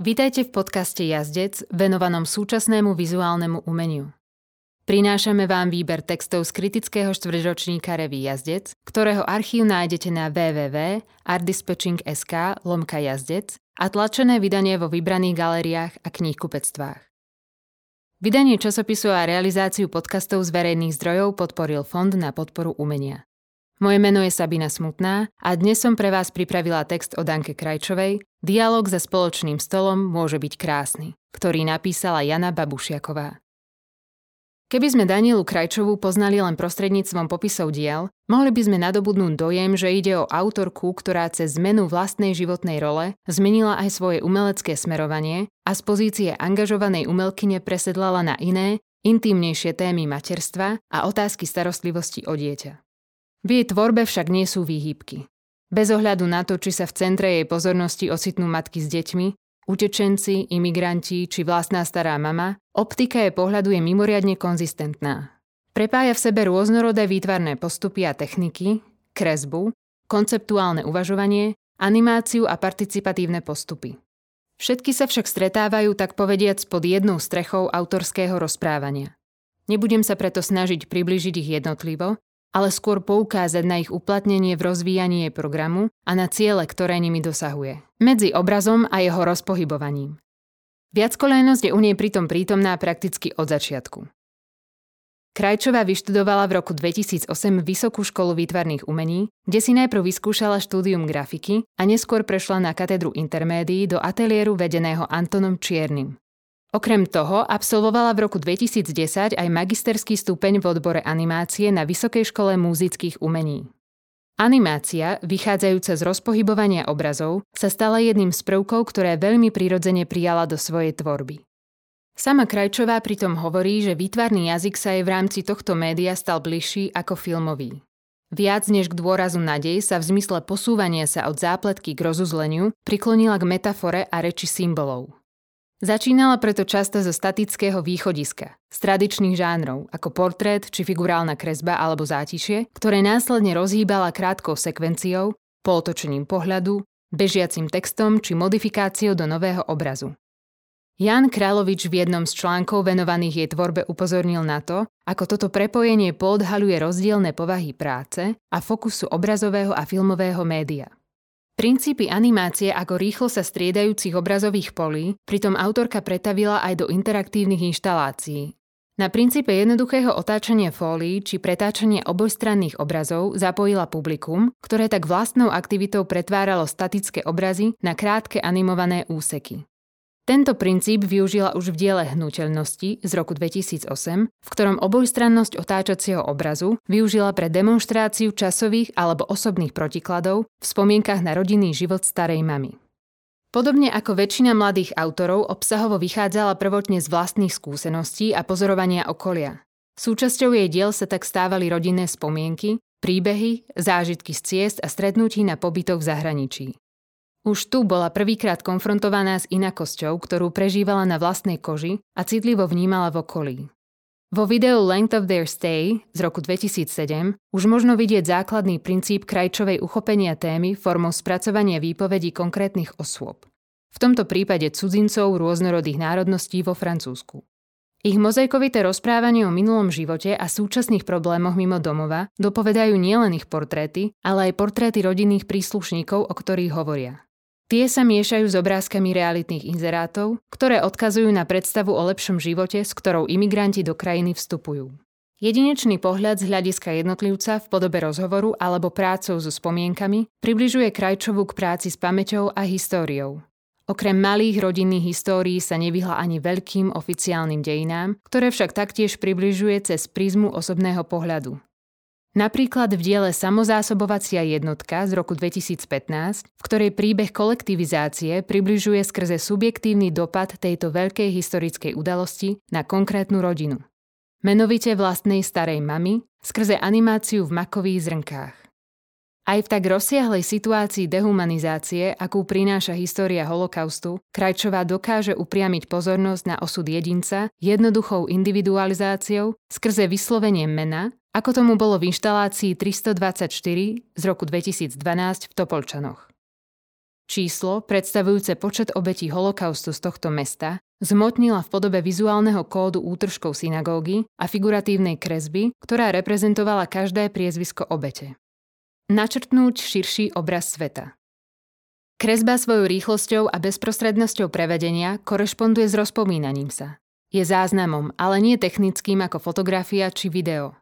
Vítajte v podcaste Jazdec, venovanom súčasnému vizuálnemu umeniu. Prinášame vám výber textov z kritického štvrťročníka Revy Jazdec, ktorého archív nájdete na www.artdispatching.sk lomka jazdec a tlačené vydanie vo vybraných galériách a knihkupectvách. Vydanie časopisu a realizáciu podcastov z verejných zdrojov podporil Fond na podporu umenia. Moje meno je Sabina Smutná a dnes som pre vás pripravila text o Danke Krajčovej Dialóg za spoločným stolom môže byť krásny, ktorý napísala Jana Babušiaková. Keby sme Danielu Krajčovú poznali len prostredníctvom popisov diel, mohli by sme nadobudnúť dojem, že ide o autorku, ktorá cez zmenu vlastnej životnej role zmenila aj svoje umelecké smerovanie a z pozície angažovanej umelkyne presedlala na iné, intimnejšie témy materstva a otázky starostlivosti o dieťa. V jej tvorbe však nie sú výhybky. Bez ohľadu na to, či sa v centre jej pozornosti ocitnú matky s deťmi, utečenci, imigranti či vlastná stará mama, optika je pohľadu je mimoriadne konzistentná. Prepája v sebe rôznorodé výtvarné postupy a techniky, kresbu, konceptuálne uvažovanie, animáciu a participatívne postupy. Všetky sa však stretávajú tak povediac pod jednou strechou autorského rozprávania. Nebudem sa preto snažiť približiť ich jednotlivo, ale skôr poukázať na ich uplatnenie v rozvíjaní jej programu a na ciele, ktoré nimi dosahuje. Medzi obrazom a jeho rozpohybovaním. Viackolejnosť je u nej pritom prítomná prakticky od začiatku. Krajčová vyštudovala v roku 2008 Vysokú školu výtvarných umení, kde si najprv vyskúšala štúdium grafiky a neskôr prešla na katedru intermédií do ateliéru vedeného Antonom Čiernym. Okrem toho absolvovala v roku 2010 aj magisterský stupeň v odbore animácie na Vysokej škole múzických umení. Animácia, vychádzajúca z rozpohybovania obrazov, sa stala jedným z prvkov, ktoré veľmi prirodzene prijala do svojej tvorby. Sama Krajčová pritom hovorí, že výtvarný jazyk sa jej v rámci tohto média stal bližší ako filmový. Viac než k dôrazu na dej sa v zmysle posúvania sa od zápletky k rozuzleniu priklonila k metafore a reči symbolov. Začínala preto často zo statického východiska, z tradičných žánrov, ako portrét či figurálna kresba alebo zátišie, ktoré následne rozhýbala krátkou sekvenciou, pootočením pohľadu, bežiacim textom či modifikáciou do nového obrazu. Jan Královič v jednom z článkov venovaných jej tvorbe upozornil na to, ako toto prepojenie poodhaluje rozdielne povahy práce a fokusu obrazového a filmového média. Princípy animácie ako rýchlo sa striedajúcich obrazových polí pritom autorka pretavila aj do interaktívnych inštalácií. Na princípe jednoduchého otáčania fólií či pretáčania obojstranných obrazov zapojila publikum, ktoré tak vlastnou aktivitou pretváralo statické obrazy na krátke animované úseky. Tento princíp využila už v diele Hnuteľnosti z roku 2008, v ktorom obojstrannosť otáčacieho obrazu využila pre demonstráciu časových alebo osobných protikladov v spomienkach na rodinný život starej mamy. Podobne ako väčšina mladých autorov obsahovo vychádzala prvotne z vlastných skúseností a pozorovania okolia. Súčasťou jej diel sa tak stávali rodinné spomienky, príbehy, zážitky z ciest a stretnutí na pobytoch v zahraničí. Už tu bola prvýkrát konfrontovaná s inakosťou, ktorú prežívala na vlastnej koži a citlivo vnímala v okolí. Vo videu Length of Their Stay z roku 2007 už možno vidieť základný princíp krajčovej uchopenia témy formou spracovania výpovedí konkrétnych osôb. V tomto prípade cudzincov rôznorodých národností vo Francúzsku. Ich mozaikovité rozprávanie o minulom živote a súčasných problémoch mimo domova dopovedajú nielen ich portréty, ale aj portréty rodinných príslušníkov, o ktorých hovoria. Tie sa miešajú s obrázkami realitných inzerátov, ktoré odkazujú na predstavu o lepšom živote, s ktorou imigranti do krajiny vstupujú. Jedinečný pohľad z hľadiska jednotlivca v podobe rozhovoru alebo prácou so spomienkami približuje Krajčovu k práci s pamäťou a históriou. Okrem malých rodinných histórií sa nevyhla ani veľkým oficiálnym dejinám, ktoré však taktiež približuje cez prízmu osobného pohľadu. Napríklad v diele Samozásobovacia jednotka z roku 2015, v ktorej príbeh kolektivizácie približuje skrze subjektívny dopad tejto veľkej historickej udalosti na konkrétnu rodinu. Menovite vlastnej starej mamy skrze animáciu v makových zrnkách. Aj v tak rozsiahlej situácii dehumanizácie, akú prináša história holokaustu, Krajčová dokáže upriamiť pozornosť na osud jedinca jednoduchou individualizáciou skrze vyslovenie mena ako tomu bolo v inštalácii 324 z roku 2012 v Topolčanoch. Číslo, predstavujúce počet obetí holokaustu z tohto mesta, zmotnila v podobe vizuálneho kódu útržkov synagógy a figuratívnej kresby, ktorá reprezentovala každé priezvisko obete. Načrtnúť širší obraz sveta. Kresba svojou rýchlosťou a bezprostrednosťou prevedenia korešponduje s rozpomínaním sa. Je záznamom, ale nie technickým ako fotografia či video.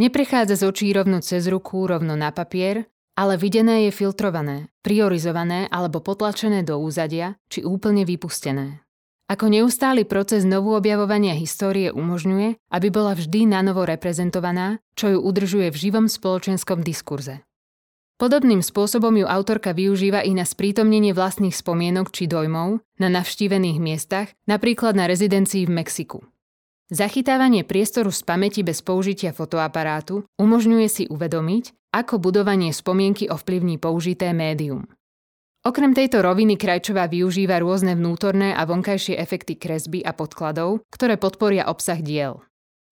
Neprechádza z očí rovno cez ruku, rovno na papier, ale videné je filtrované, priorizované alebo potlačené do úzadia či úplne vypustené. Ako neustály proces novú objavovania histórie umožňuje, aby bola vždy na novo reprezentovaná, čo ju udržuje v živom spoločenskom diskurze. Podobným spôsobom ju autorka využíva i na sprítomnenie vlastných spomienok či dojmov na navštívených miestach, napríklad na rezidencii v Mexiku. Zachytávanie priestoru z pamäti bez použitia fotoaparátu umožňuje si uvedomiť, ako budovanie spomienky ovplyvní použité médium. Okrem tejto roviny Krajčová využíva rôzne vnútorné a vonkajšie efekty kresby a podkladov, ktoré podporia obsah diel.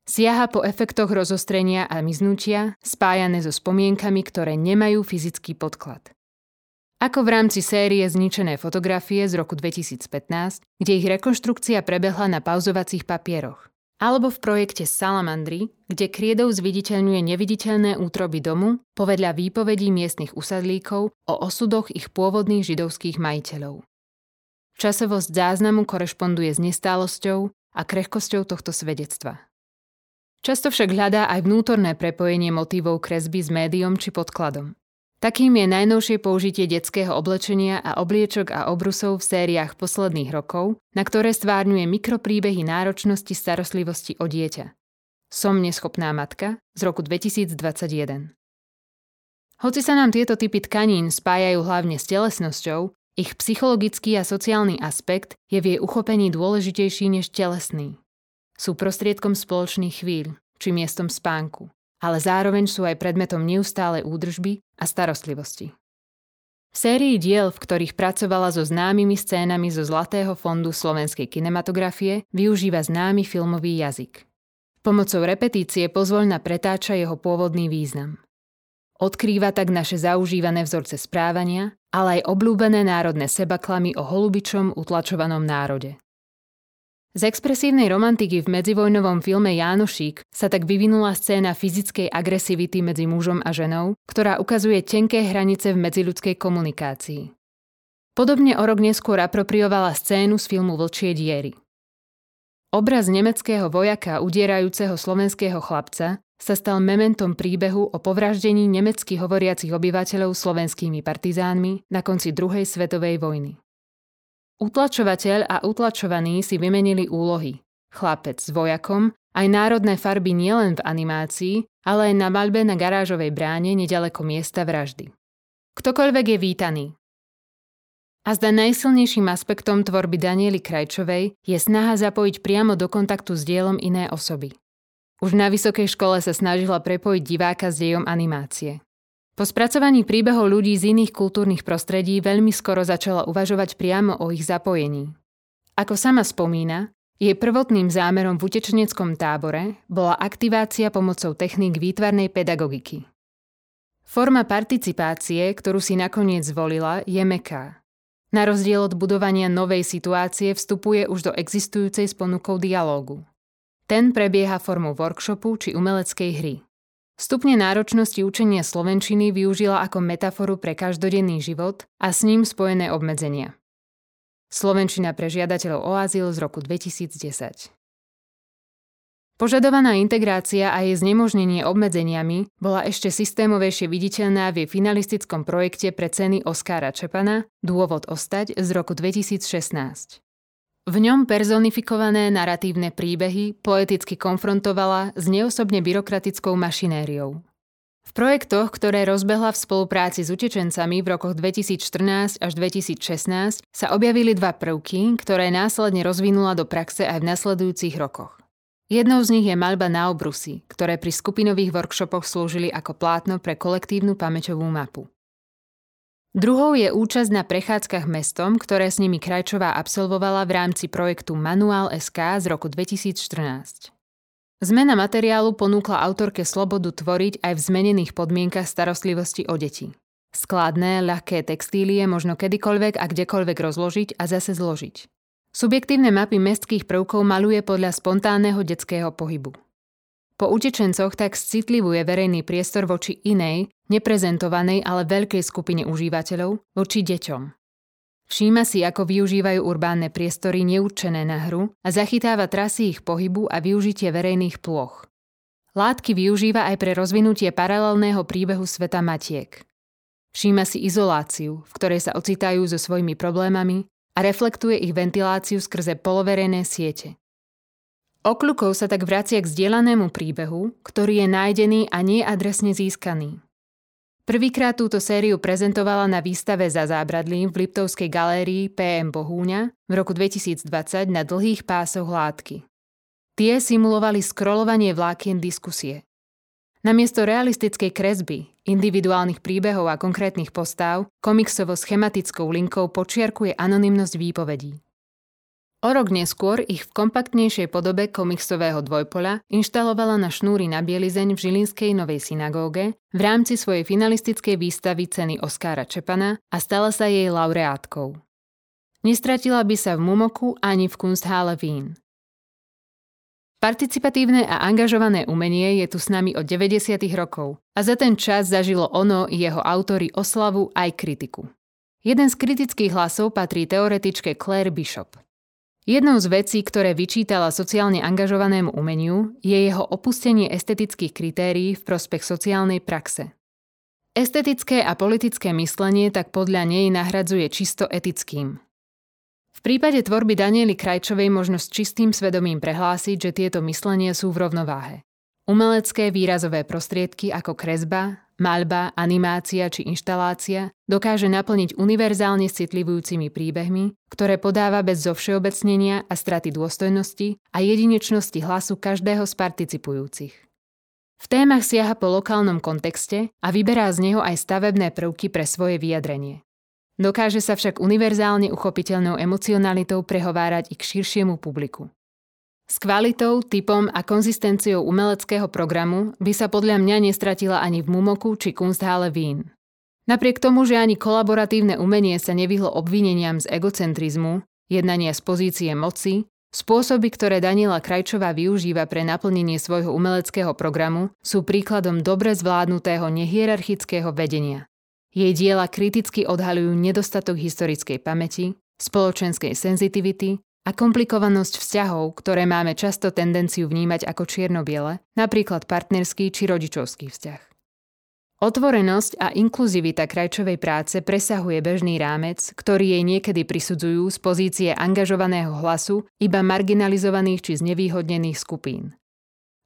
Siaha po efektoch rozostrenia a miznutia, spájané so spomienkami, ktoré nemajú fyzický podklad. Ako v rámci série Zničené fotografie z roku 2015, kde ich rekonštrukcia prebehla na pauzovacích papieroch. Alebo v projekte Salamandry, kde kriedou zviditeľňuje neviditeľné útroby domu povedľa výpovedí miestnych usadlíkov o osudoch ich pôvodných židovských majiteľov. Časovosť záznamu korešponduje s nestálosťou a krehkosťou tohto svedectva. Často však hľadá aj vnútorné prepojenie motívov kresby s médiom či podkladom. Takým je najnovšie použitie detského oblečenia a obliečok a obrusov v sériách posledných rokov, na ktoré stvárňuje mikropríbehy náročnosti starostlivosti o dieťa. Som neschopná matka z roku 2021. Hoci sa nám tieto typy tkanín spájajú hlavne s telesnosťou, ich psychologický a sociálny aspekt je v jej uchopení dôležitejší než telesný. Sú prostriedkom spoločných chvíľ, či miestom spánku ale zároveň sú aj predmetom neustálej údržby a starostlivosti. V sérii diel, v ktorých pracovala so známymi scénami zo Zlatého fondu slovenskej kinematografie, využíva známy filmový jazyk. Pomocou repetície pozvoľna pretáča jeho pôvodný význam. Odkrýva tak naše zaužívané vzorce správania, ale aj obľúbené národné sebaklamy o holubičom utlačovanom národe. Z expresívnej romantiky v medzivojnovom filme Jánošík sa tak vyvinula scéna fyzickej agresivity medzi mužom a ženou, ktorá ukazuje tenké hranice v medziľudskej komunikácii. Podobne o rok neskôr apropriovala scénu z filmu Vlčie diery. Obraz nemeckého vojaka udierajúceho slovenského chlapca sa stal mementom príbehu o povraždení nemecky hovoriacich obyvateľov slovenskými partizánmi na konci druhej svetovej vojny. Utlačovateľ a utlačovaní si vymenili úlohy. Chlapec s vojakom, aj národné farby nielen v animácii, ale aj na maľbe na garážovej bráne nedaleko miesta vraždy. Ktokoľvek je vítaný. A zda najsilnejším aspektom tvorby Daniely Krajčovej je snaha zapojiť priamo do kontaktu s dielom iné osoby. Už na vysokej škole sa snažila prepojiť diváka s dejom animácie. Po spracovaní príbehov ľudí z iných kultúrnych prostredí veľmi skoro začala uvažovať priamo o ich zapojení. Ako sama spomína, jej prvotným zámerom v utečeneckom tábore bola aktivácia pomocou techník výtvarnej pedagogiky. Forma participácie, ktorú si nakoniec zvolila, je meká. Na rozdiel od budovania novej situácie vstupuje už do existujúcej s ponukou dialógu. Ten prebieha formou workshopu či umeleckej hry. Stupne náročnosti učenia slovenčiny využila ako metaforu pre každodenný život a s ním spojené obmedzenia. Slovenčina pre žiadateľov o azyl z roku 2010. Požadovaná integrácia a jej znemožnenie obmedzeniami bola ešte systémovejšie viditeľná v jej finalistickom projekte pre ceny Oskára Čepana Dôvod ostať z roku 2016. V ňom personifikované naratívne príbehy poeticky konfrontovala s neosobne byrokratickou mašinériou. V projektoch, ktoré rozbehla v spolupráci s utečencami v rokoch 2014 až 2016, sa objavili dva prvky, ktoré následne rozvinula do praxe aj v nasledujúcich rokoch. Jednou z nich je maľba na obrusy, ktoré pri skupinových workshopoch slúžili ako plátno pre kolektívnu pamäťovú mapu. Druhou je účasť na prechádzkach mestom, ktoré s nimi Krajčová absolvovala v rámci projektu Manuál SK z roku 2014. Zmena materiálu ponúkla autorke slobodu tvoriť aj v zmenených podmienkach starostlivosti o deti. Skladné, ľahké textílie možno kedykoľvek a kdekoľvek rozložiť a zase zložiť. Subjektívne mapy mestských prvkov maluje podľa spontánneho detského pohybu. Po utečencoch tak citlivuje verejný priestor voči inej, neprezentovanej, ale veľkej skupine užívateľov, voči deťom. Všíma si, ako využívajú urbánne priestory neurčené na hru a zachytáva trasy ich pohybu a využitie verejných plôch. Látky využíva aj pre rozvinutie paralelného príbehu sveta matiek. Všíma si izoláciu, v ktorej sa ocitajú so svojimi problémami a reflektuje ich ventiláciu skrze poloverejné siete. Okľukov sa tak vracia k zdieľanému príbehu, ktorý je nájdený a nie adresne získaný. Prvýkrát túto sériu prezentovala na výstave za zábradlím v Liptovskej galérii PM Bohúňa v roku 2020 na dlhých pásoch látky. Tie simulovali skrolovanie vlákien diskusie. Namiesto realistickej kresby, individuálnych príbehov a konkrétnych postáv, komiksovo-schematickou linkou počiarkuje anonymnosť výpovedí. O rok neskôr ich v kompaktnejšej podobe komiksového dvojpola inštalovala na šnúry na bielizeň v Žilinskej Novej synagóge v rámci svojej finalistickej výstavy ceny Oskára Čepana a stala sa jej laureátkou. Nestratila by sa v Mumoku ani v Kunsthalle Wien. Participatívne a angažované umenie je tu s nami od 90. rokov a za ten čas zažilo ono i jeho autory oslavu aj kritiku. Jeden z kritických hlasov patrí teoretičke Claire Bishop – Jednou z vecí, ktoré vyčítala sociálne angažovanému umeniu, je jeho opustenie estetických kritérií v prospech sociálnej praxe. Estetické a politické myslenie tak podľa nej nahradzuje čisto etickým. V prípade tvorby Daniely Krajčovej možno s čistým svedomím prehlásiť, že tieto myslenia sú v rovnováhe. Umelecké výrazové prostriedky ako kresba, maľba, animácia či inštalácia dokáže naplniť univerzálne citlivujúcimi príbehmi, ktoré podáva bez zovšeobecnenia a straty dôstojnosti a jedinečnosti hlasu každého z participujúcich. V témach siaha po lokálnom kontexte a vyberá z neho aj stavebné prvky pre svoje vyjadrenie. Dokáže sa však univerzálne uchopiteľnou emocionalitou prehovárať i k širšiemu publiku. S kvalitou, typom a konzistenciou umeleckého programu by sa podľa mňa nestratila ani v Mumoku či Kunsthalle Wien. Napriek tomu, že ani kolaboratívne umenie sa nevyhlo obvineniam z egocentrizmu, jednania z pozície moci, spôsoby, ktoré Daniela Krajčová využíva pre naplnenie svojho umeleckého programu, sú príkladom dobre zvládnutého nehierarchického vedenia. Jej diela kriticky odhaľujú nedostatok historickej pamäti, spoločenskej senzitivity a komplikovanosť vzťahov, ktoré máme často tendenciu vnímať ako čierno-biele, napríklad partnerský či rodičovský vzťah. Otvorenosť a inkluzivita krajčovej práce presahuje bežný rámec, ktorý jej niekedy prisudzujú z pozície angažovaného hlasu iba marginalizovaných či znevýhodnených skupín.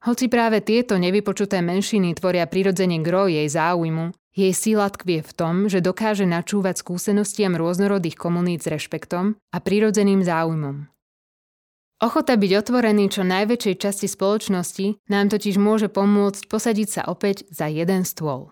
Hoci práve tieto nevypočuté menšiny tvoria prirodzene gro jej záujmu, jej síla tkvie v tom, že dokáže načúvať skúsenostiam rôznorodých komunít s rešpektom a prirodzeným záujmom. Ochota byť otvorený čo najväčšej časti spoločnosti nám totiž môže pomôcť posadiť sa opäť za jeden stôl.